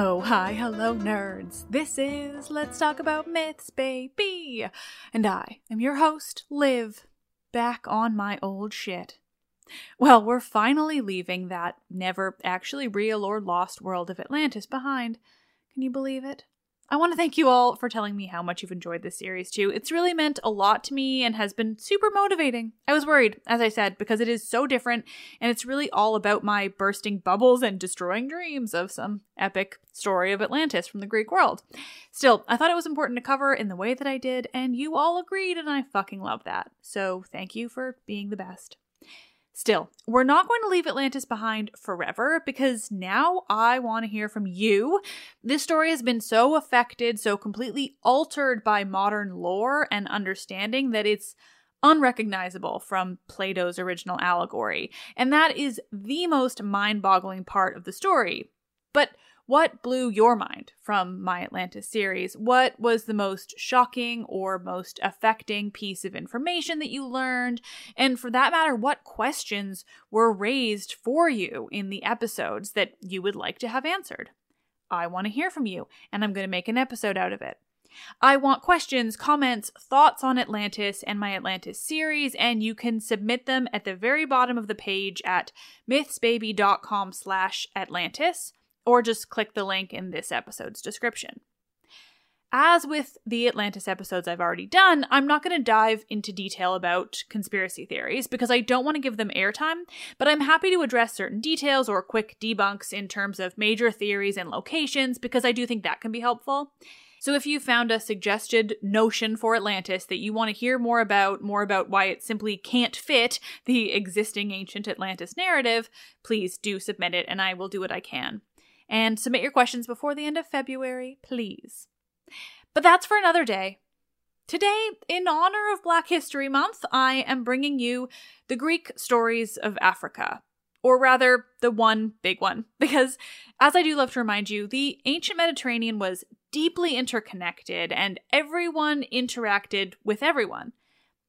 Oh, hi, hello, nerds. This is Let's Talk About Myths, baby. And I am your host, Liv, back on my old shit. Well, we're finally leaving that never actually real or lost world of Atlantis behind. Can you believe it? I want to thank you all for telling me how much you've enjoyed this series too. It's really meant a lot to me and has been super motivating. I was worried, as I said, because it is so different and it's really all about my bursting bubbles and destroying dreams of some epic story of Atlantis from the Greek world. Still, I thought it was important to cover in the way that I did, and you all agreed, and I fucking love that. So thank you for being the best. Still, we're not going to leave Atlantis behind forever because now I want to hear from you. This story has been so affected, so completely altered by modern lore and understanding that it's unrecognizable from Plato's original allegory. And that is the most mind boggling part of the story. But what blew your mind from my Atlantis series? What was the most shocking or most affecting piece of information that you learned? And for that matter, what questions were raised for you in the episodes that you would like to have answered? I want to hear from you, and I'm going to make an episode out of it. I want questions, comments, thoughts on Atlantis and my Atlantis series, and you can submit them at the very bottom of the page at mythsbaby.com slash Atlantis or just click the link in this episode's description. As with the Atlantis episodes I've already done, I'm not going to dive into detail about conspiracy theories because I don't want to give them airtime, but I'm happy to address certain details or quick debunks in terms of major theories and locations because I do think that can be helpful. So if you found a suggested notion for Atlantis that you want to hear more about, more about why it simply can't fit the existing ancient Atlantis narrative, please do submit it and I will do what I can and submit your questions before the end of February, please. But that's for another day. Today, in honor of Black History Month, I am bringing you the Greek stories of Africa. Or rather, the one big one. Because, as I do love to remind you, the ancient Mediterranean was deeply interconnected and everyone interacted with everyone.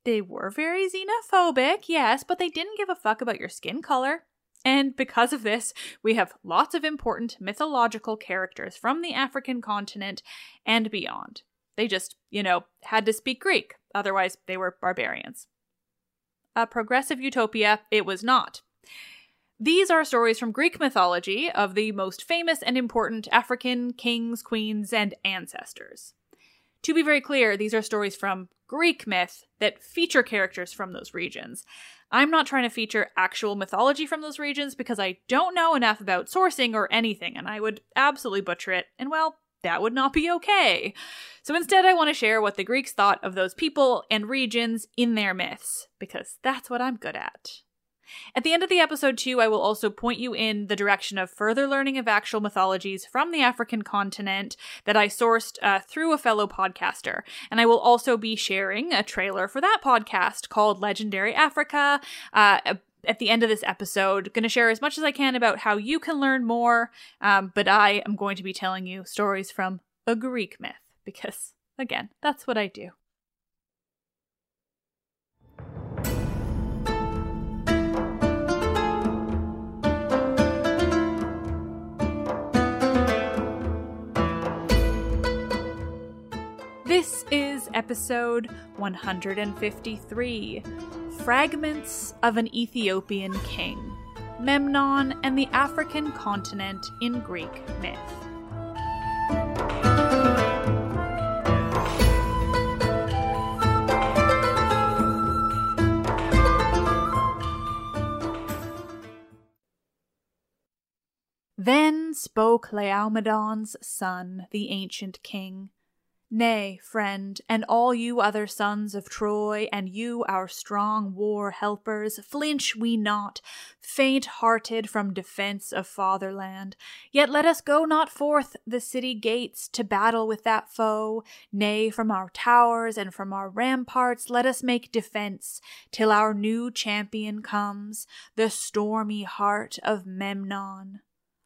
They were very xenophobic, yes, but they didn't give a fuck about your skin color. And because of this, we have lots of important mythological characters from the African continent and beyond. They just, you know, had to speak Greek. Otherwise, they were barbarians. A progressive utopia, it was not. These are stories from Greek mythology of the most famous and important African kings, queens, and ancestors. To be very clear, these are stories from Greek myth that feature characters from those regions. I'm not trying to feature actual mythology from those regions because I don't know enough about sourcing or anything, and I would absolutely butcher it, and well, that would not be okay. So instead, I want to share what the Greeks thought of those people and regions in their myths, because that's what I'm good at. At the end of the episode, too, I will also point you in the direction of further learning of actual mythologies from the African continent that I sourced uh, through a fellow podcaster. And I will also be sharing a trailer for that podcast called Legendary Africa. Uh, at the end of this episode, going to share as much as I can about how you can learn more, um, but I am going to be telling you stories from a Greek myth because, again, that's what I do. Episode 153 Fragments of an Ethiopian King Memnon and the African Continent in Greek Myth. Then spoke Laomedon's son, the ancient king. Nay, friend, and all you other sons of Troy, and you, our strong war helpers, flinch we not, faint hearted from defence of fatherland. Yet let us go not forth the city gates to battle with that foe. Nay, from our towers and from our ramparts let us make defence, till our new champion comes, the stormy heart of Memnon.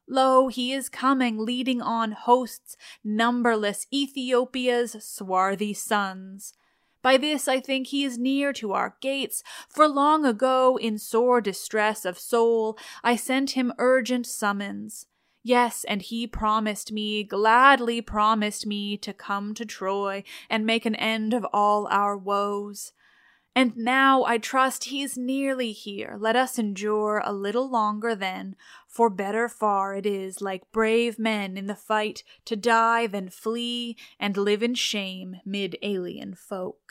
Lo, he is coming, leading on hosts numberless, Ethiopia's swarthy sons. By this I think he is near to our gates, for long ago, in sore distress of soul, I sent him urgent summons. Yes, and he promised me, gladly promised me, to come to Troy and make an end of all our woes. And now I trust he's nearly here. Let us endure a little longer then, for better far it is, like brave men in the fight, to die than flee and live in shame mid alien folk.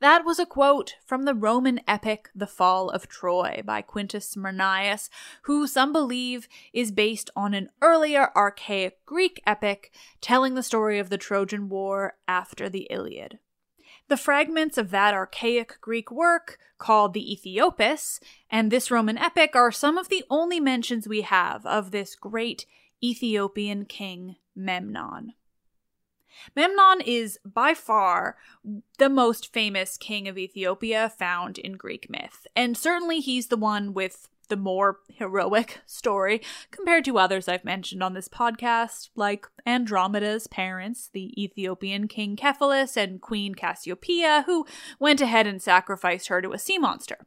That was a quote from the Roman epic The Fall of Troy by Quintus Smyrnaeus, who some believe is based on an earlier archaic Greek epic telling the story of the Trojan War after the Iliad. The fragments of that archaic Greek work, called the Ethiopis, and this Roman epic are some of the only mentions we have of this great Ethiopian king, Memnon. Memnon is by far the most famous king of Ethiopia found in Greek myth, and certainly he's the one with the more heroic story compared to others I've mentioned on this podcast, like Andromeda's parents, the Ethiopian king Cephalus and Queen Cassiopeia, who went ahead and sacrificed her to a sea monster.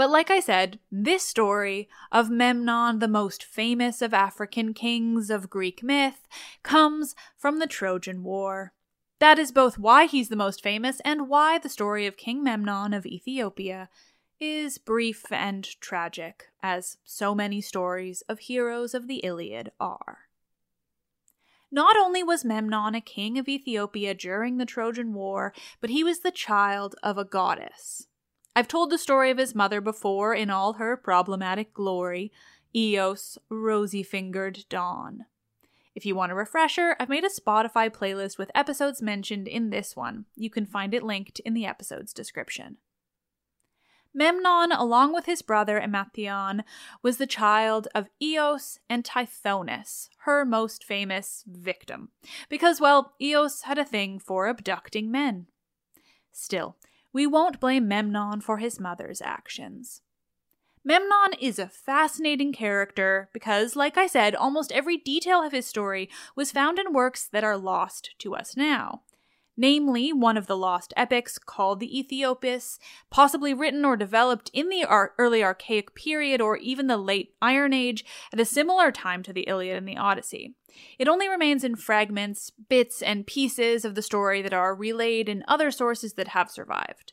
But like I said, this story of Memnon, the most famous of African kings of Greek myth, comes from the Trojan War. That is both why he's the most famous and why the story of King Memnon of Ethiopia is brief and tragic, as so many stories of heroes of the Iliad are. Not only was Memnon a king of Ethiopia during the Trojan War, but he was the child of a goddess. I've told the story of his mother before in all her problematic glory, Eos, rosy fingered Dawn. If you want a refresher, I've made a Spotify playlist with episodes mentioned in this one. You can find it linked in the episode's description. Memnon, along with his brother Emathion, was the child of Eos and Tithonus, her most famous victim, because, well, Eos had a thing for abducting men. Still, we won't blame Memnon for his mother's actions. Memnon is a fascinating character because, like I said, almost every detail of his story was found in works that are lost to us now. Namely one of the lost epics called the Ethiopis, possibly written or developed in the ar- early Archaic period or even the late Iron Age at a similar time to the Iliad and the Odyssey. It only remains in fragments, bits, and pieces of the story that are relayed in other sources that have survived.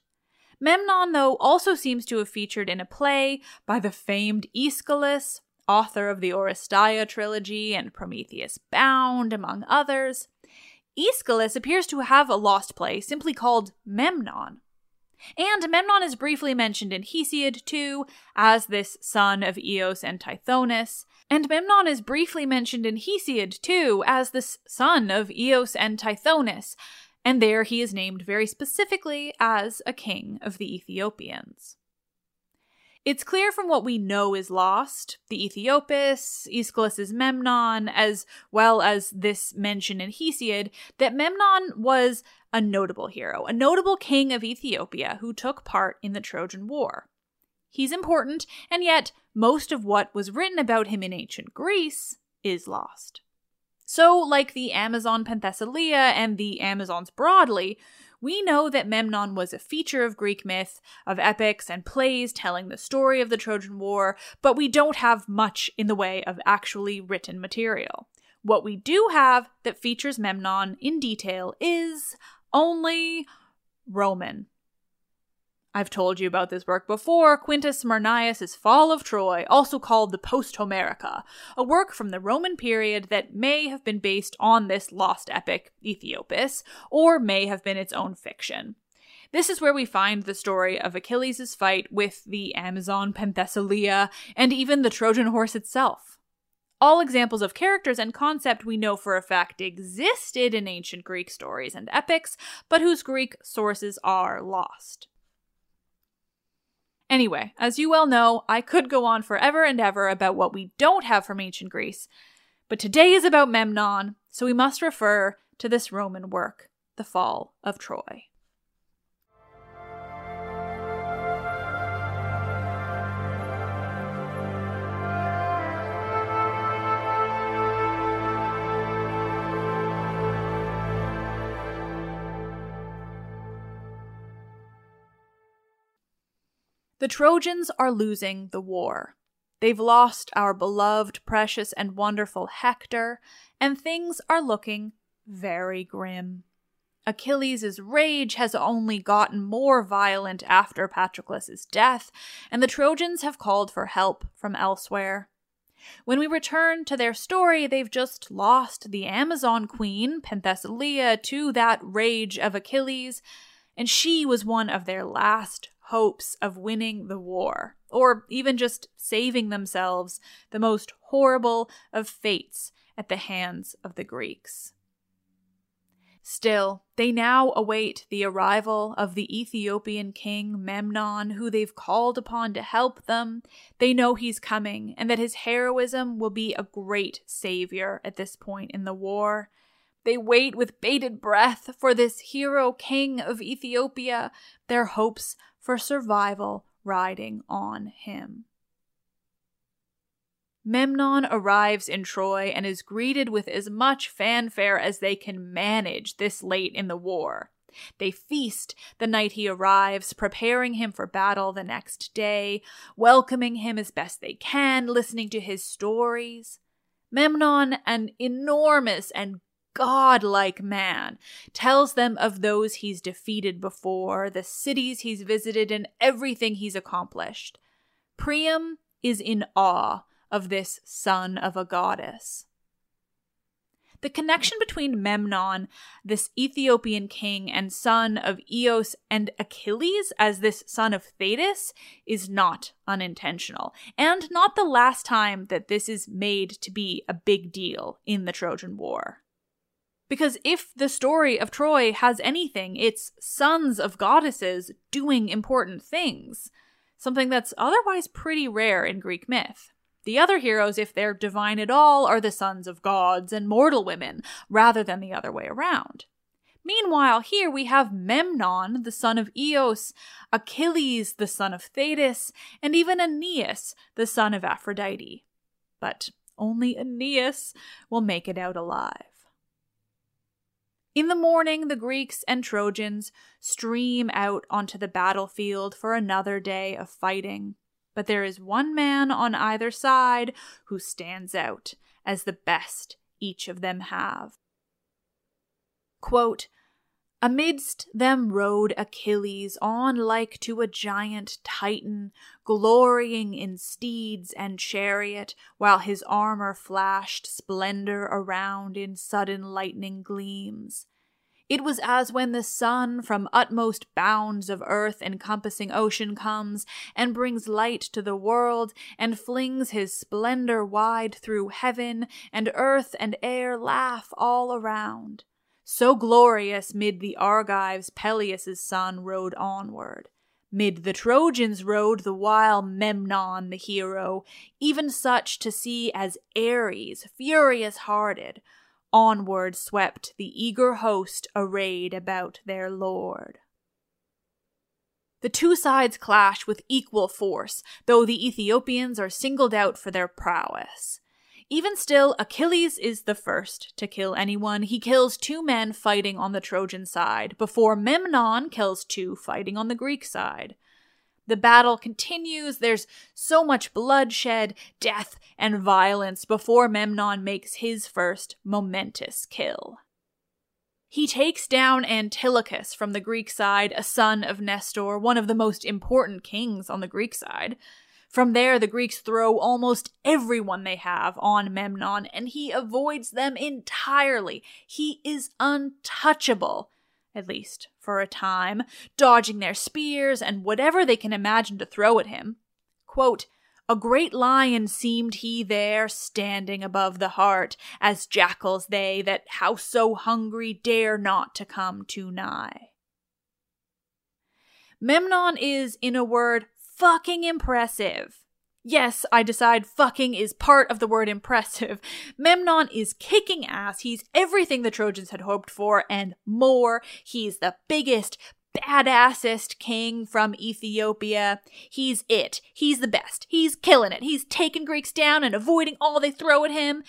Memnon, though, also seems to have featured in a play by the famed Aeschylus, author of the Oresteia trilogy and Prometheus Bound, among others. Aeschylus appears to have a lost play simply called Memnon. And Memnon is briefly mentioned in Hesiod too, as this son of Eos and Tithonus. And Memnon is briefly mentioned in Hesiod too, as this son of Eos and Tithonus. And there he is named very specifically as a king of the Ethiopians. It's clear from what we know is lost the Aethiopis, Aeschylus's Memnon, as well as this mention in Hesiod, that Memnon was a notable hero, a notable king of Ethiopia who took part in the Trojan War. He's important, and yet most of what was written about him in ancient Greece is lost. So, like the Amazon Penthesilea and the Amazons broadly, we know that Memnon was a feature of Greek myth, of epics and plays telling the story of the Trojan War, but we don't have much in the way of actually written material. What we do have that features Memnon in detail is only Roman. I've told you about this work before Quintus Smyrnaeus' Fall of Troy, also called the Post Homerica, a work from the Roman period that may have been based on this lost epic, Ethiopis, or may have been its own fiction. This is where we find the story of Achilles' fight with the Amazon Penthesilea and even the Trojan horse itself. All examples of characters and concept we know for a fact existed in ancient Greek stories and epics, but whose Greek sources are lost. Anyway, as you well know, I could go on forever and ever about what we don't have from ancient Greece, but today is about Memnon, so we must refer to this Roman work, The Fall of Troy. The Trojans are losing the war. They've lost our beloved, precious, and wonderful Hector, and things are looking very grim. Achilles' rage has only gotten more violent after Patroclus' death, and the Trojans have called for help from elsewhere. When we return to their story, they've just lost the Amazon queen, Penthesilea, to that rage of Achilles, and she was one of their last hopes of winning the war, or even just saving themselves the most horrible of fates at the hands of the Greeks. Still, they now await the arrival of the Ethiopian king Memnon, who they've called upon to help them. They know he's coming and that his heroism will be a great savior at this point in the war. They wait with bated breath for this hero king of Ethiopia, their hopes for survival riding on him. Memnon arrives in Troy and is greeted with as much fanfare as they can manage this late in the war. They feast the night he arrives, preparing him for battle the next day, welcoming him as best they can, listening to his stories. Memnon, an enormous and godlike man, tells them of those he's defeated before, the cities he's visited, and everything he's accomplished. Priam is in awe of this son of a goddess. The connection between Memnon, this Ethiopian king and son of Eos, and Achilles as this son of Thetis is not unintentional, and not the last time that this is made to be a big deal in the Trojan War. Because if the story of Troy has anything, it's sons of goddesses doing important things, something that's otherwise pretty rare in Greek myth. The other heroes, if they're divine at all, are the sons of gods and mortal women, rather than the other way around. Meanwhile, here we have Memnon, the son of Eos, Achilles, the son of Thetis, and even Aeneas, the son of Aphrodite. But only Aeneas will make it out alive. In the morning, the Greeks and Trojans stream out onto the battlefield for another day of fighting. But there is one man on either side who stands out as the best each of them have. Quote, Amidst them rode Achilles on like to a giant Titan, glorying in steeds and chariot, while his armor flashed splendor around in sudden lightning gleams. It was as when the sun from utmost bounds of earth encompassing ocean comes and brings light to the world and flings his splendor wide through heaven, and earth and air laugh all around. So glorious mid the Argives Peleus' son rode onward. Mid the Trojans rode the while Memnon the hero, even such to see as Ares, furious hearted. Onward swept the eager host arrayed about their lord. The two sides clash with equal force, though the Ethiopians are singled out for their prowess. Even still, Achilles is the first to kill anyone. He kills two men fighting on the Trojan side, before Memnon kills two fighting on the Greek side. The battle continues. There's so much bloodshed, death, and violence before Memnon makes his first momentous kill. He takes down Antilochus from the Greek side, a son of Nestor, one of the most important kings on the Greek side. From there, the Greeks throw almost everyone they have on Memnon, and he avoids them entirely. He is untouchable, at least for a time, dodging their spears and whatever they can imagine to throw at him. Quote, a great lion seemed he there, standing above the hart, as jackals they that, how so hungry, dare not to come too nigh. Memnon is, in a word, fucking impressive. Yes, I decide fucking is part of the word impressive. Memnon is kicking ass. He's everything the Trojans had hoped for and more. He's the biggest, badassest king from Ethiopia. He's it. He's the best. He's killing it. He's taking Greeks down and avoiding all they throw at him.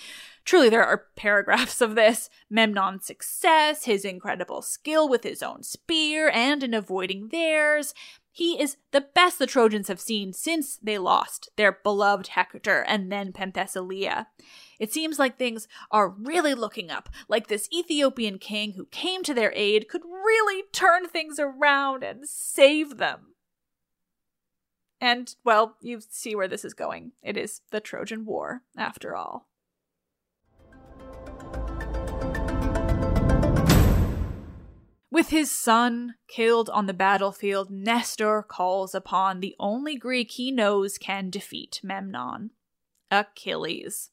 Truly, there are paragraphs of this. Memnon's success, his incredible skill with his own spear and in avoiding theirs, he is the best the Trojans have seen since they lost their beloved Hector and then Penthesilea. It seems like things are really looking up, like this Ethiopian king who came to their aid could really turn things around and save them. And, well, you see where this is going. It is the Trojan War, after all. With his son killed on the battlefield, Nestor calls upon the only Greek he knows can defeat Memnon Achilles.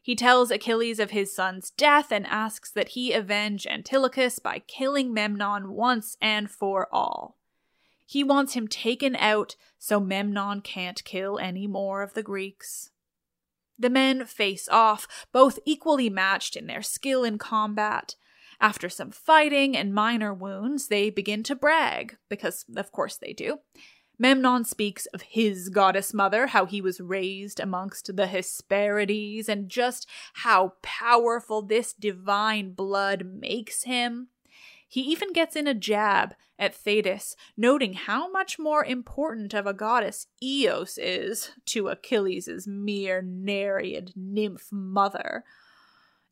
He tells Achilles of his son's death and asks that he avenge Antilochus by killing Memnon once and for all. He wants him taken out so Memnon can't kill any more of the Greeks. The men face off, both equally matched in their skill in combat. After some fighting and minor wounds, they begin to brag, because of course they do. Memnon speaks of his goddess mother, how he was raised amongst the Hesperides, and just how powerful this divine blood makes him. He even gets in a jab at Thetis, noting how much more important of a goddess Eos is to Achilles' mere Nereid nymph mother.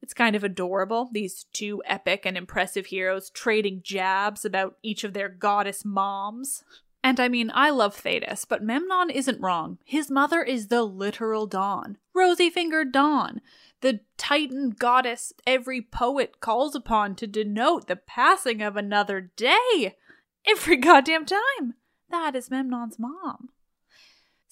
It's kind of adorable, these two epic and impressive heroes trading jabs about each of their goddess moms. And I mean, I love Thetis, but Memnon isn't wrong. His mother is the literal Dawn, rosy fingered Dawn, the Titan goddess every poet calls upon to denote the passing of another day. Every goddamn time. That is Memnon's mom.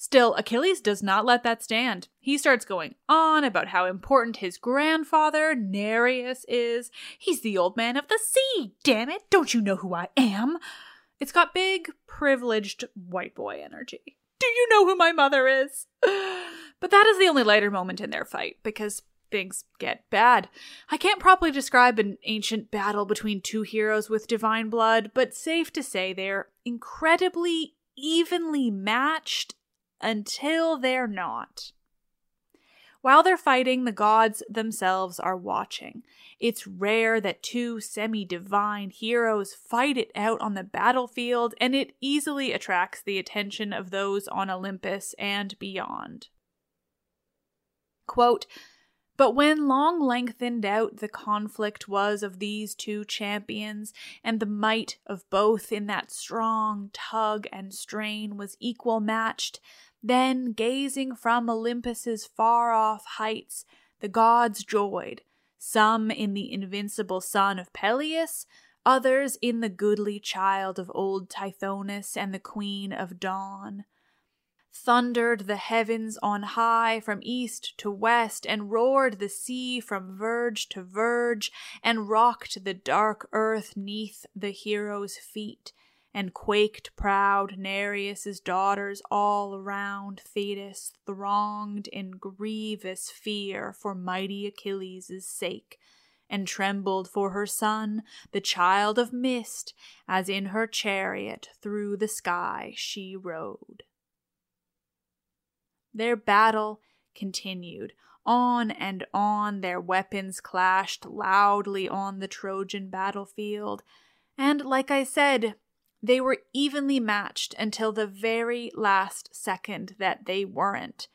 Still, Achilles does not let that stand. He starts going on about how important his grandfather, Nereus, is. He's the old man of the sea, damn it! Don't you know who I am? It's got big, privileged white boy energy. Do you know who my mother is? But that is the only lighter moment in their fight, because things get bad. I can't properly describe an ancient battle between two heroes with divine blood, but safe to say they're incredibly evenly matched until they're not. While they're fighting, the gods themselves are watching. It's rare that two semi divine heroes fight it out on the battlefield, and it easily attracts the attention of those on Olympus and beyond. Quote, but when long lengthened out the conflict was of these two champions, and the might of both in that strong tug and strain was equal matched, then, gazing from Olympus's far off heights, the gods joyed, some in the invincible son of Peleus, others in the goodly child of old Tithonus and the queen of dawn. Thundered the heavens on high from east to west, and roared the sea from verge to verge, and rocked the dark earth neath the hero's feet, and quaked proud Nereus's daughters all around Thetis, thronged in grievous fear for mighty Achilles' sake and trembled for her son, the child of mist, as in her chariot through the sky she rode. Their battle continued. On and on their weapons clashed loudly on the Trojan battlefield. And like I said, they were evenly matched until the very last second that they weren't.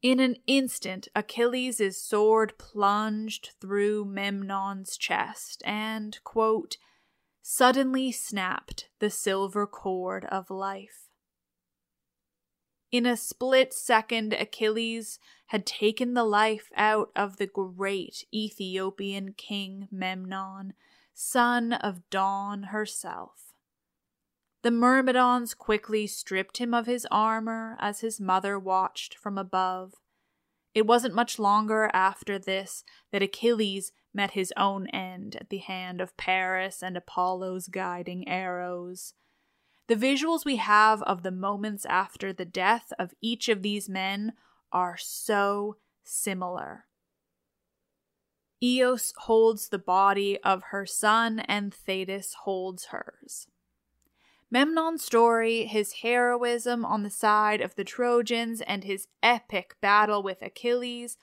In an instant, Achilles' sword plunged through Memnon's chest and, quote, suddenly snapped the silver cord of life. In a split second, Achilles had taken the life out of the great Ethiopian king Memnon, son of Dawn herself. The Myrmidons quickly stripped him of his armor as his mother watched from above. It wasn't much longer after this that Achilles met his own end at the hand of Paris and Apollo's guiding arrows. The visuals we have of the moments after the death of each of these men are so similar. Eos holds the body of her son, and Thetis holds hers. Memnon's story, his heroism on the side of the Trojans, and his epic battle with Achilles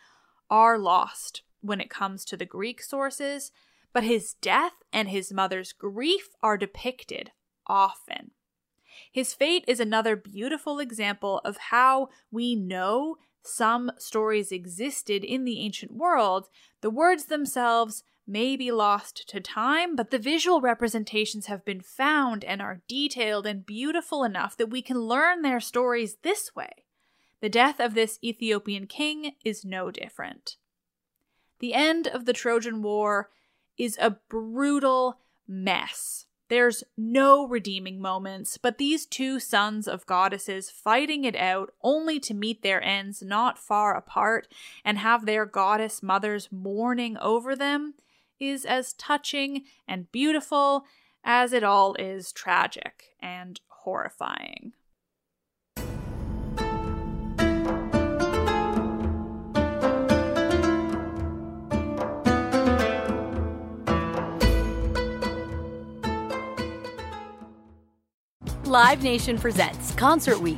are lost when it comes to the Greek sources, but his death and his mother's grief are depicted often. His fate is another beautiful example of how we know some stories existed in the ancient world. The words themselves may be lost to time, but the visual representations have been found and are detailed and beautiful enough that we can learn their stories this way. The death of this Ethiopian king is no different. The end of the Trojan War is a brutal mess. There's no redeeming moments, but these two sons of goddesses fighting it out only to meet their ends not far apart and have their goddess mothers mourning over them is as touching and beautiful as it all is tragic and horrifying. Live Nation presents Concert Week.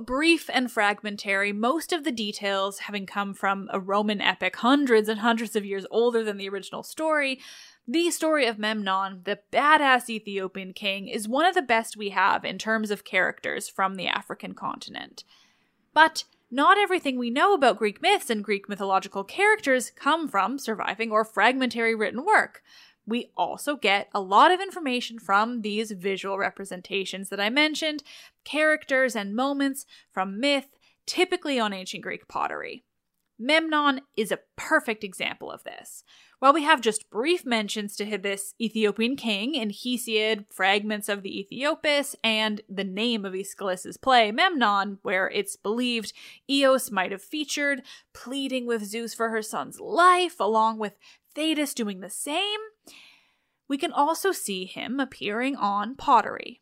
Brief and fragmentary, most of the details having come from a Roman epic hundreds and hundreds of years older than the original story, the story of Memnon, the badass Ethiopian king, is one of the best we have in terms of characters from the African continent. But not everything we know about Greek myths and Greek mythological characters come from surviving or fragmentary written work. We also get a lot of information from these visual representations that I mentioned, characters and moments from myth, typically on ancient Greek pottery. Memnon is a perfect example of this. While we have just brief mentions to this Ethiopian king in Hesiod, fragments of the Aethiopis, and the name of Aeschylus's play, Memnon, where it's believed Eos might have featured, pleading with Zeus for her son's life, along with Thetis doing the same, we can also see him appearing on pottery.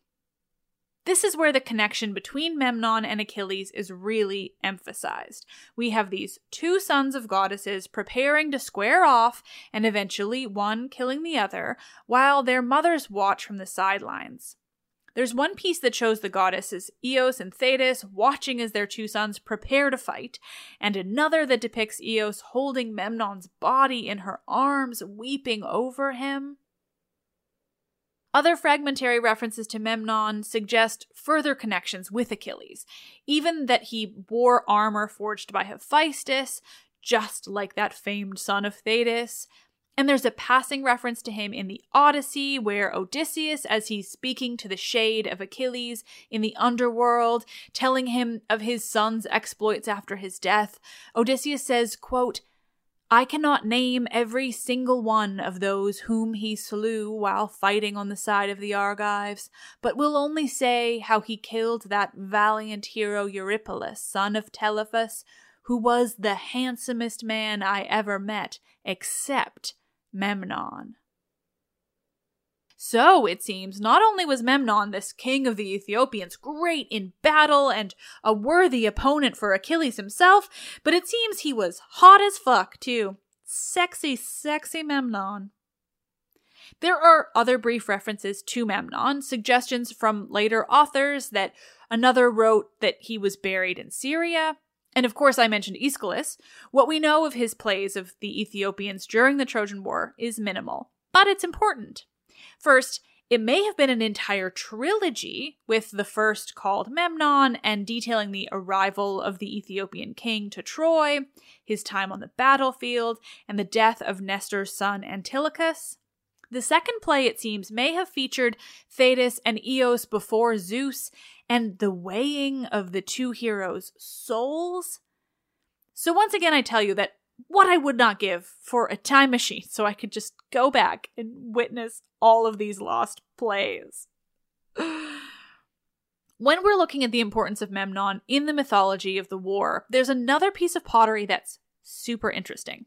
This is where the connection between Memnon and Achilles is really emphasized. We have these two sons of goddesses preparing to square off, and eventually one killing the other, while their mothers watch from the sidelines. There's one piece that shows the goddesses Eos and Thetis watching as their two sons prepare to fight, and another that depicts Eos holding Memnon's body in her arms, weeping over him. Other fragmentary references to Memnon suggest further connections with Achilles, even that he wore armor forged by Hephaestus, just like that famed son of Thetis. And there's a passing reference to him in the Odyssey, where Odysseus, as he's speaking to the shade of Achilles in the underworld, telling him of his son's exploits after his death, Odysseus says, quote, I cannot name every single one of those whom he slew while fighting on the side of the Argives, but will only say how he killed that valiant hero Eurypylus, son of Telephus, who was the handsomest man I ever met, except Memnon. So, it seems, not only was Memnon, this king of the Ethiopians, great in battle and a worthy opponent for Achilles himself, but it seems he was hot as fuck, too. Sexy, sexy Memnon. There are other brief references to Memnon, suggestions from later authors that another wrote that he was buried in Syria. And of course, I mentioned Aeschylus. What we know of his plays of the Ethiopians during the Trojan War is minimal, but it's important. First, it may have been an entire trilogy, with the first called Memnon and detailing the arrival of the Ethiopian king to Troy, his time on the battlefield, and the death of Nestor's son Antilochus. The second play, it seems, may have featured Thetis and Eos before Zeus and the weighing of the two heroes' souls. So, once again, I tell you that what I would not give for a time machine so I could just go back and witness all of these lost plays. when we're looking at the importance of Memnon in the mythology of the war, there's another piece of pottery that's super interesting.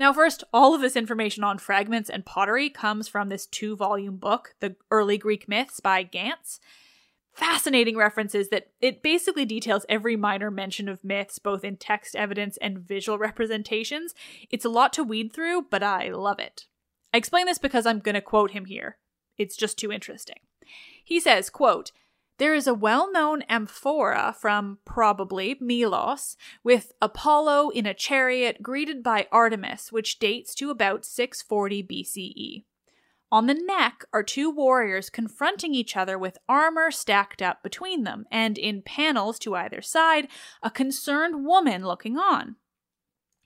Now, first, all of this information on fragments and pottery comes from this two volume book, The Early Greek Myths by Gantz fascinating references that it basically details every minor mention of myths, both in text evidence and visual representations. It's a lot to weed through, but I love it. I explain this because I'm going to quote him here. It's just too interesting. He says, quote, There is a well known amphora from probably Melos with Apollo in a chariot greeted by Artemis, which dates to about 640 BCE. On the neck are two warriors confronting each other with armor stacked up between them, and in panels to either side, a concerned woman looking on.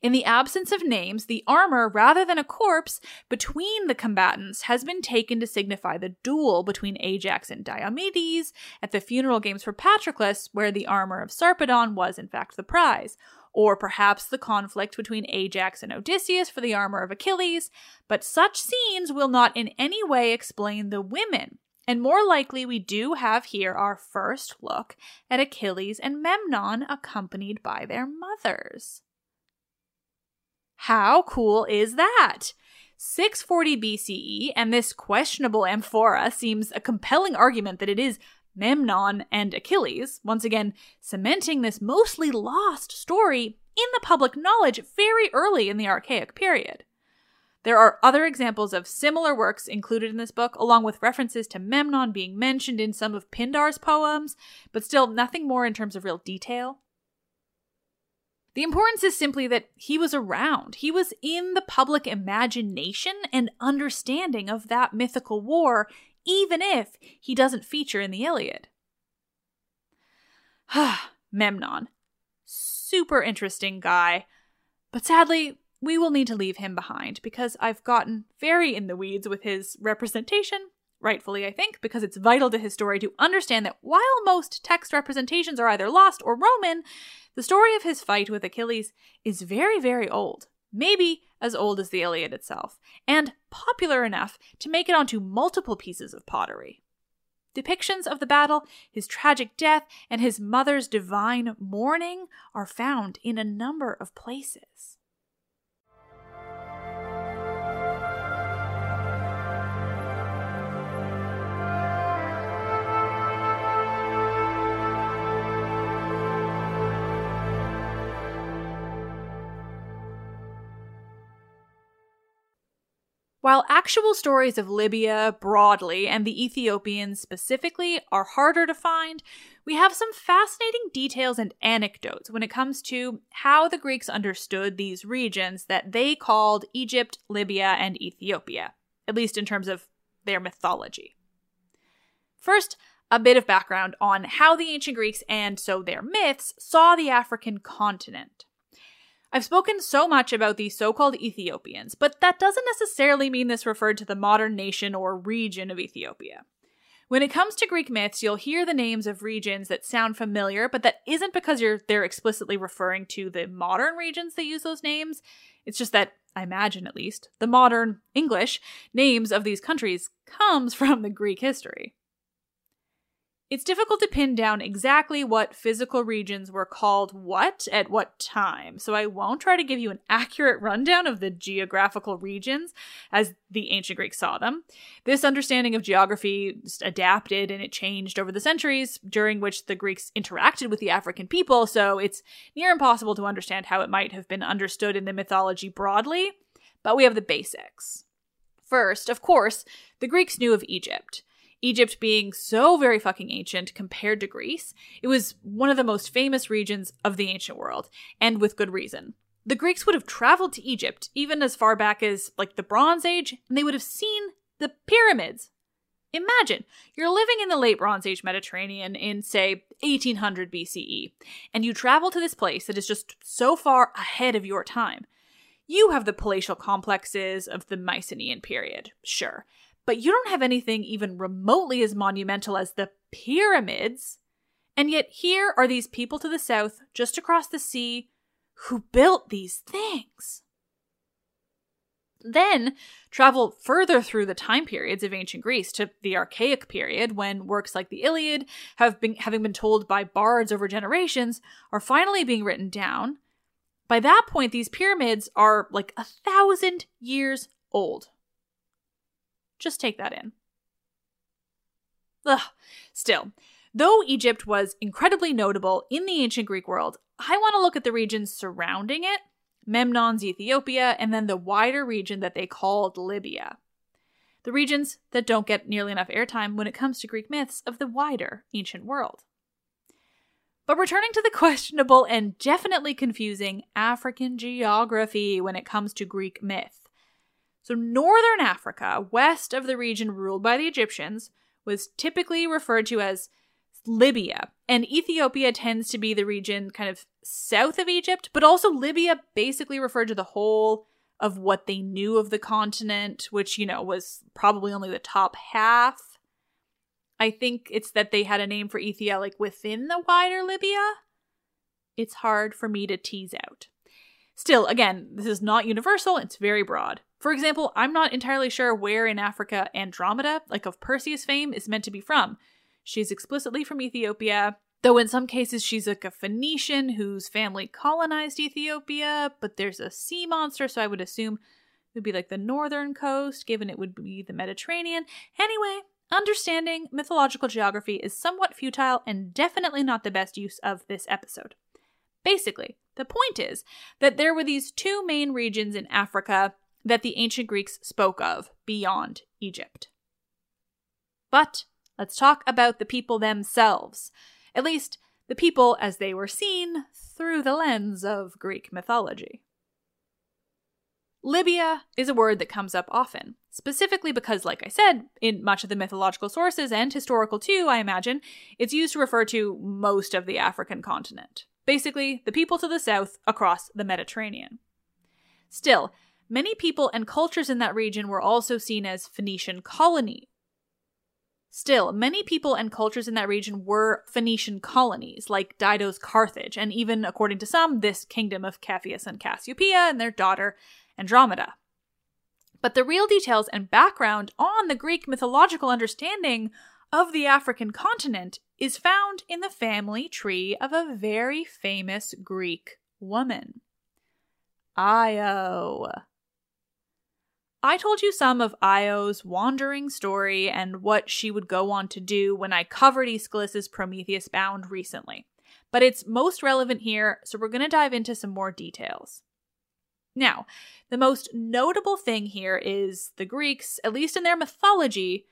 In the absence of names, the armor, rather than a corpse, between the combatants has been taken to signify the duel between Ajax and Diomedes at the funeral games for Patroclus, where the armor of Sarpedon was in fact the prize, or perhaps the conflict between Ajax and Odysseus for the armor of Achilles, but such scenes will not in any way explain the women. And more likely, we do have here our first look at Achilles and Memnon accompanied by their mothers. How cool is that? 640 BCE, and this questionable amphora seems a compelling argument that it is Memnon and Achilles, once again cementing this mostly lost story in the public knowledge very early in the Archaic period. There are other examples of similar works included in this book, along with references to Memnon being mentioned in some of Pindar's poems, but still nothing more in terms of real detail. The importance is simply that he was around. He was in the public imagination and understanding of that mythical war, even if he doesn't feature in the Iliad. Memnon. Super interesting guy. But sadly, we will need to leave him behind because I've gotten very in the weeds with his representation rightfully, I think, because it's vital to his story to understand that while most text representations are either lost or Roman, the story of his fight with Achilles is very, very old, maybe as old as the Iliad itself, and popular enough to make it onto multiple pieces of pottery. Depictions of the battle, his tragic death, and his mother's divine mourning are found in a number of places. While actual stories of Libya broadly and the Ethiopians specifically are harder to find, we have some fascinating details and anecdotes when it comes to how the Greeks understood these regions that they called Egypt, Libya, and Ethiopia, at least in terms of their mythology. First, a bit of background on how the ancient Greeks and so their myths saw the African continent. I've spoken so much about the so called Ethiopians, but that doesn't necessarily mean this referred to the modern nation or region of Ethiopia. When it comes to Greek myths, you'll hear the names of regions that sound familiar, but that isn't because they're explicitly referring to the modern regions that use those names. It's just that I imagine at least the modern English names of these countries comes from the Greek history. It's difficult to pin down exactly what physical regions were called what at what time, so I won't try to give you an accurate rundown of the geographical regions as the ancient Greeks saw them. This understanding of geography adapted and it changed over the centuries during which the Greeks interacted with the African people, so it's near impossible to understand how it might have been understood in the mythology broadly, but we have the basics. First, of course, the Greeks knew of Egypt. Egypt being so very fucking ancient compared to Greece, it was one of the most famous regions of the ancient world, and with good reason. The Greeks would have traveled to Egypt even as far back as like the Bronze Age, and they would have seen the pyramids. Imagine you're living in the late Bronze Age Mediterranean in, say, 1800 BCE, and you travel to this place that is just so far ahead of your time. You have the palatial complexes of the Mycenaean period, sure, but you don't have anything even remotely as monumental as the pyramids. And yet, here are these people to the south, just across the sea, who built these things. Then travel further through the time periods of ancient Greece to the Archaic period, when works like the Iliad, have been having been told by bards over generations, are finally being written down. By that point, these pyramids are like a thousand years old. Just take that in. Ugh. Still, though Egypt was incredibly notable in the ancient Greek world, I want to look at the regions surrounding it Memnon's Ethiopia, and then the wider region that they called Libya. the regions that don't get nearly enough airtime when it comes to Greek myths of the wider ancient world. But returning to the questionable and definitely confusing African geography when it comes to Greek myth. So, northern Africa, west of the region ruled by the Egyptians, was typically referred to as Libya, and Ethiopia tends to be the region kind of south of Egypt, but also Libya basically referred to the whole of what they knew of the continent, which, you know, was probably only the top half. I think it's that they had a name for Ethiopia like within the wider Libya. It's hard for me to tease out. Still, again, this is not universal, it's very broad. For example, I'm not entirely sure where in Africa Andromeda, like of Perseus fame, is meant to be from. She's explicitly from Ethiopia, though in some cases she's like a Phoenician whose family colonized Ethiopia, but there's a sea monster, so I would assume it would be like the northern coast, given it would be the Mediterranean. Anyway, understanding mythological geography is somewhat futile and definitely not the best use of this episode. Basically, the point is that there were these two main regions in Africa that the ancient Greeks spoke of beyond Egypt. But let's talk about the people themselves, at least the people as they were seen through the lens of Greek mythology. Libya is a word that comes up often, specifically because, like I said, in much of the mythological sources and historical too, I imagine, it's used to refer to most of the African continent. Basically, the people to the south across the Mediterranean. Still, many people and cultures in that region were also seen as Phoenician colonies. Still, many people and cultures in that region were Phoenician colonies, like Dido's Carthage, and even, according to some, this kingdom of Cepheus and Cassiopeia and their daughter Andromeda. But the real details and background on the Greek mythological understanding of the African continent is found in the family tree of a very famous Greek woman. Io. I told you some of Io's wandering story and what she would go on to do when I covered Aeschylus's Prometheus Bound recently. But it's most relevant here, so we're going to dive into some more details. Now, the most notable thing here is the Greeks, at least in their mythology,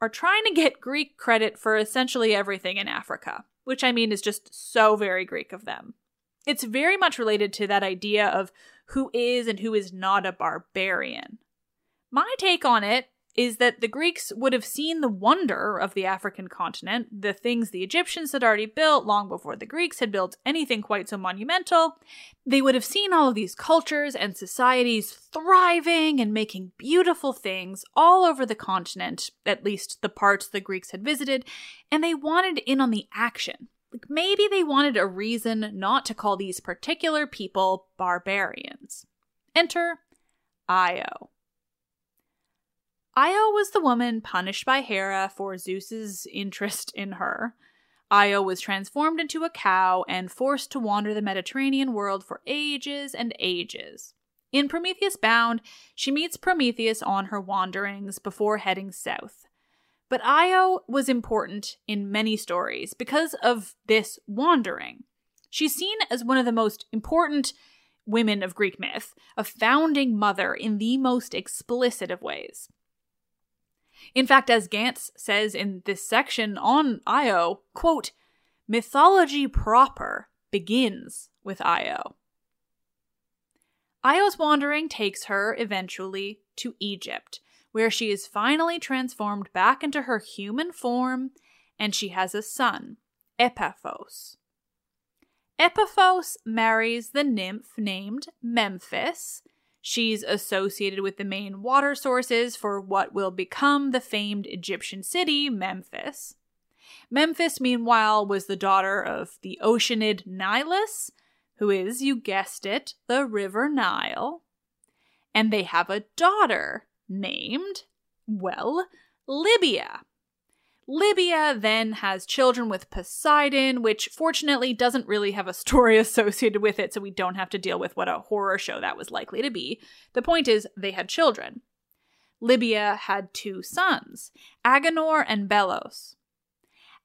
are trying to get Greek credit for essentially everything in Africa, which I mean is just so very Greek of them. It's very much related to that idea of who is and who is not a barbarian. My take on it is that the Greeks would have seen the wonder of the African continent, the things the Egyptians had already built long before the Greeks had built anything quite so monumental. They would have seen all of these cultures and societies thriving and making beautiful things all over the continent, at least the parts the Greeks had visited, and they wanted in on the action. Like maybe they wanted a reason not to call these particular people barbarians. Enter Io. Io was the woman punished by Hera for Zeus's interest in her. Io was transformed into a cow and forced to wander the Mediterranean world for ages and ages. In Prometheus Bound, she meets Prometheus on her wanderings before heading south. But Io was important in many stories because of this wandering. She's seen as one of the most important women of Greek myth, a founding mother in the most explicit of ways. In fact, as Gantz says in this section on Io, quote, mythology proper begins with Io. Io's wandering takes her eventually to Egypt, where she is finally transformed back into her human form and she has a son, Epaphos. Epaphos marries the nymph named Memphis, She's associated with the main water sources for what will become the famed Egyptian city, Memphis. Memphis, meanwhile, was the daughter of the Oceanid Nilus, who is, you guessed it, the River Nile. And they have a daughter named, well, Libya. Libya then has children with Poseidon, which fortunately doesn't really have a story associated with it, so we don't have to deal with what a horror show that was likely to be. The point is, they had children. Libya had two sons, Agenor and Belos.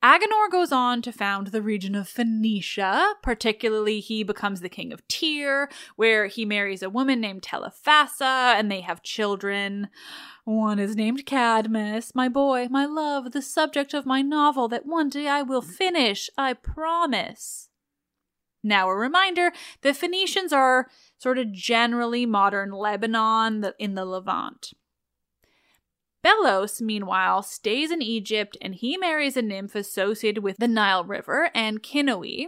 Agenor goes on to found the region of Phoenicia. Particularly, he becomes the king of Tyre, where he marries a woman named Telephassa, and they have children. One is named Cadmus, my boy, my love, the subject of my novel that one day I will finish, I promise. Now, a reminder the Phoenicians are sort of generally modern Lebanon in the Levant. Belos, meanwhile, stays in Egypt and he marries a nymph associated with the Nile River Anchinoe.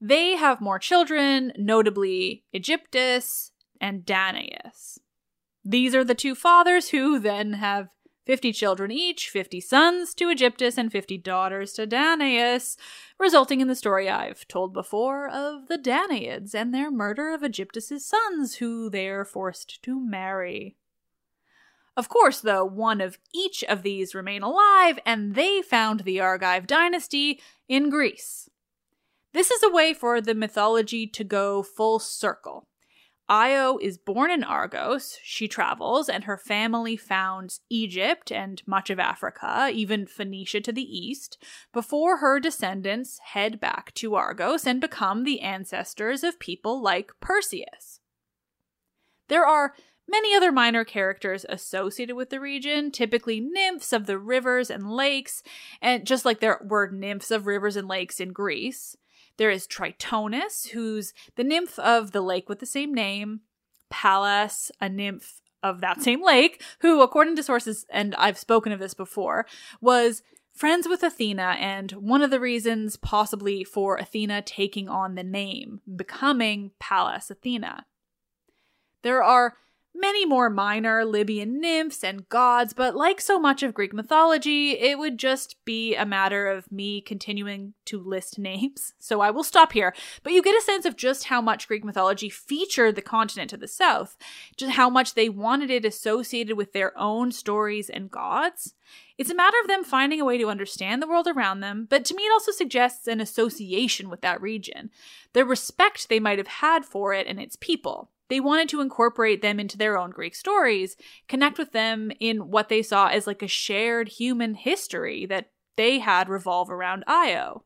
They have more children, notably Aegyptus and Danaus. These are the two fathers who then have 50 children each 50 sons to Aegyptus and 50 daughters to Danaus, resulting in the story I've told before of the Danaids and their murder of Aegyptus's sons, who they are forced to marry. Of course, though, one of each of these remain alive, and they found the Argive dynasty in Greece. This is a way for the mythology to go full circle. Io is born in Argos. She travels, and her family founds Egypt and much of Africa, even Phoenicia to the east, before her descendants head back to Argos and become the ancestors of people like Perseus. There are many other minor characters associated with the region, typically nymphs of the rivers and lakes, and just like there were nymphs of rivers and lakes in Greece. There is Tritonis, who's the nymph of the lake with the same name, Pallas, a nymph of that same lake, who, according to sources, and I've spoken of this before, was friends with Athena, and one of the reasons possibly for Athena taking on the name, becoming Pallas Athena. There are many more minor Libyan nymphs and gods, but like so much of Greek mythology, it would just be a matter of me continuing to list names. So I will stop here. But you get a sense of just how much Greek mythology featured the continent to the south, just how much they wanted it associated with their own stories and gods. It's a matter of them finding a way to understand the world around them, but to me, it also suggests an association with that region, the respect they might have had for it and its people. They wanted to incorporate them into their own Greek stories, connect with them in what they saw as like a shared human history that they had revolve around Io.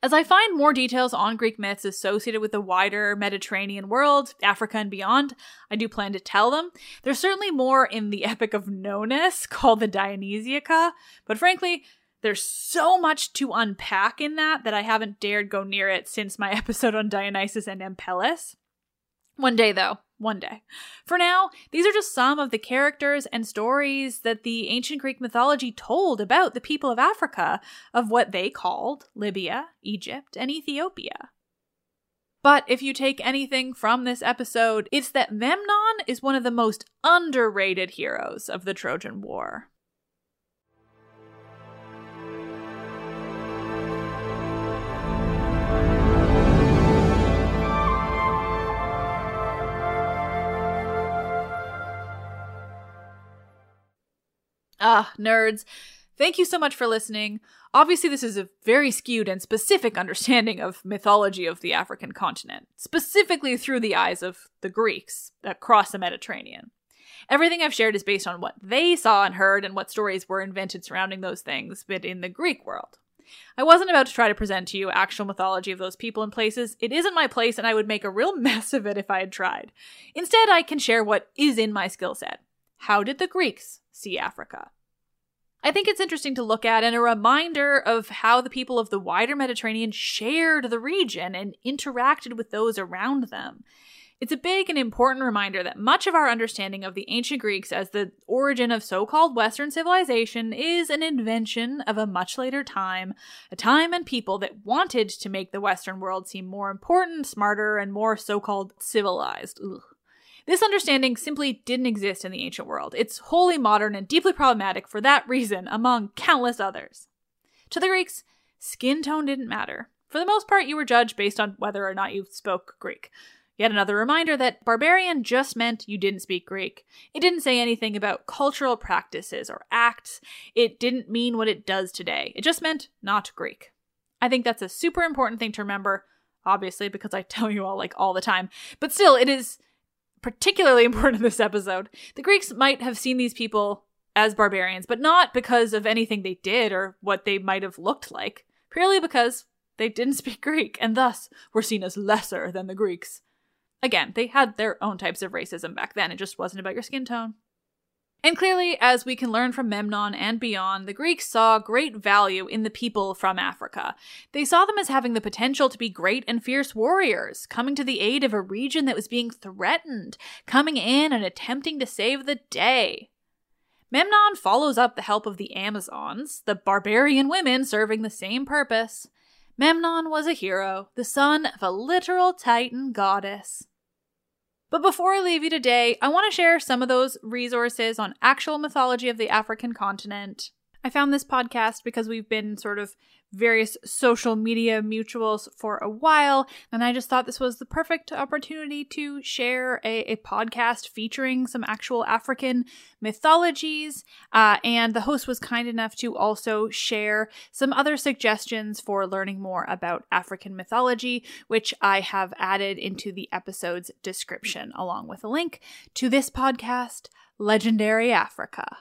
As I find more details on Greek myths associated with the wider Mediterranean world, Africa and beyond, I do plan to tell them. There's certainly more in the Epic of Nonnus called the Dionysiaca, but frankly, there's so much to unpack in that that I haven't dared go near it since my episode on Dionysus and Ampelos. One day, though. One day. For now, these are just some of the characters and stories that the ancient Greek mythology told about the people of Africa, of what they called Libya, Egypt, and Ethiopia. But if you take anything from this episode, it's that Memnon is one of the most underrated heroes of the Trojan War. Ah, nerds. Thank you so much for listening. Obviously, this is a very skewed and specific understanding of mythology of the African continent, specifically through the eyes of the Greeks across the Mediterranean. Everything I've shared is based on what they saw and heard and what stories were invented surrounding those things, but in the Greek world. I wasn't about to try to present to you actual mythology of those people and places. It isn't my place, and I would make a real mess of it if I had tried. Instead, I can share what is in my skill set. How did the Greeks see Africa? I think it's interesting to look at and a reminder of how the people of the wider Mediterranean shared the region and interacted with those around them. It's a big and important reminder that much of our understanding of the ancient Greeks as the origin of so called Western civilization is an invention of a much later time, a time and people that wanted to make the Western world seem more important, smarter, and more so called civilized. Ugh. This understanding simply didn't exist in the ancient world. It's wholly modern and deeply problematic for that reason, among countless others. To the Greeks, skin tone didn't matter. For the most part, you were judged based on whether or not you spoke Greek. Yet another reminder that barbarian just meant you didn't speak Greek. It didn't say anything about cultural practices or acts. It didn't mean what it does today. It just meant not Greek. I think that's a super important thing to remember, obviously, because I tell you all like all the time. But still, it is particularly important in this episode. The Greeks might have seen these people as barbarians, but not because of anything they did or what they might have looked like, purely because they didn't speak Greek and thus were seen as lesser than the Greeks. Again, they had their own types of racism back then, it just wasn't about your skin tone. And clearly, as we can learn from Memnon and beyond, the Greeks saw great value in the people from Africa. They saw them as having the potential to be great and fierce warriors, coming to the aid of a region that was being threatened, coming in and attempting to save the day. Memnon follows up the help of the Amazons, the barbarian women serving the same purpose. Memnon was a hero, the son of a literal Titan goddess. But before I leave you today, I want to share some of those resources on actual mythology of the African continent. I found this podcast because we've been sort of various social media mutuals for a while, and I just thought this was the perfect opportunity to share a, a podcast featuring some actual African mythologies. Uh, and the host was kind enough to also share some other suggestions for learning more about African mythology, which I have added into the episode's description, along with a link to this podcast, Legendary Africa.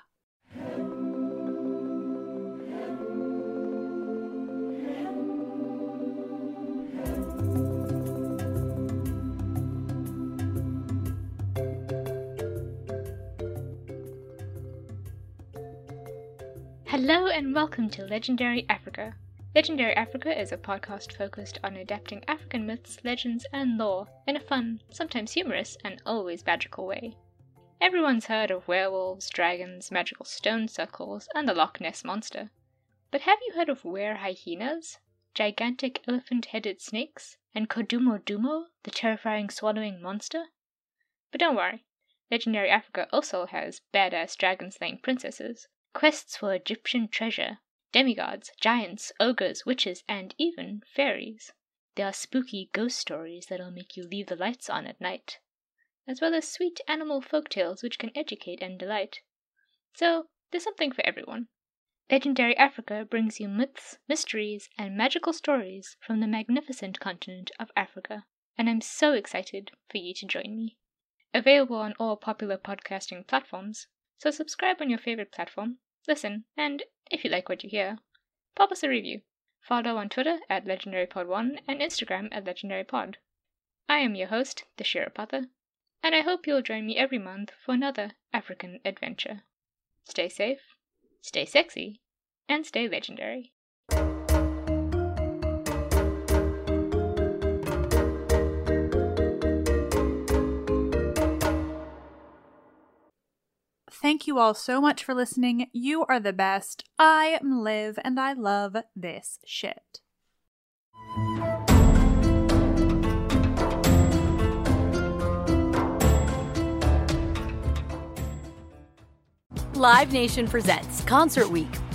Hello and welcome to Legendary Africa. Legendary Africa is a podcast focused on adapting African myths, legends, and lore in a fun, sometimes humorous, and always magical way. Everyone's heard of werewolves, dragons, magical stone circles, and the Loch Ness Monster. But have you heard of were hyenas, gigantic elephant headed snakes, and Kodumo Dumo, the terrifying swallowing monster? But don't worry, Legendary Africa also has badass dragon slaying princesses quests for Egyptian treasure, demigods, giants, ogres, witches, and even fairies. There are spooky ghost stories that'll make you leave the lights on at night, as well as sweet animal folk tales which can educate and delight. So, there's something for everyone. Legendary Africa brings you myths, mysteries, and magical stories from the magnificent continent of Africa, and I'm so excited for you to join me. Available on all popular podcasting platforms, so subscribe on your favorite platform listen, and if you like what you hear, pop us a review. Follow on Twitter at LegendaryPod1 and Instagram at LegendaryPod. I am your host, the Shirapatha, and I hope you'll join me every month for another African adventure. Stay safe, stay sexy, and stay legendary. Thank you all so much for listening. You are the best. I am Liv, and I love this shit. Live Nation presents Concert Week.